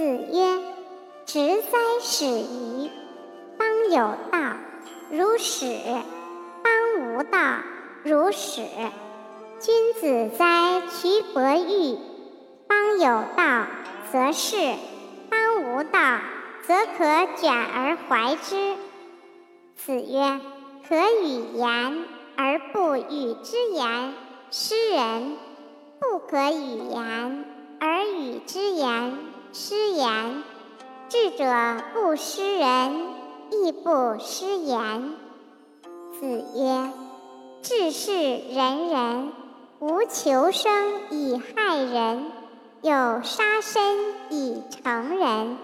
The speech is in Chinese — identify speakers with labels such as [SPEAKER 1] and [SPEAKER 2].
[SPEAKER 1] 子曰：“直哉始于！邦有道，如始；邦无道，如始。君子哉取伯玉！邦有道，则仕；邦无道，则可卷而怀之。”子曰：“可与言而不与之言，失人；不可与言而与之言，失言。智者不失人，亦不失言。”子曰：“治世仁人，无求生以害人，有杀身以成仁。”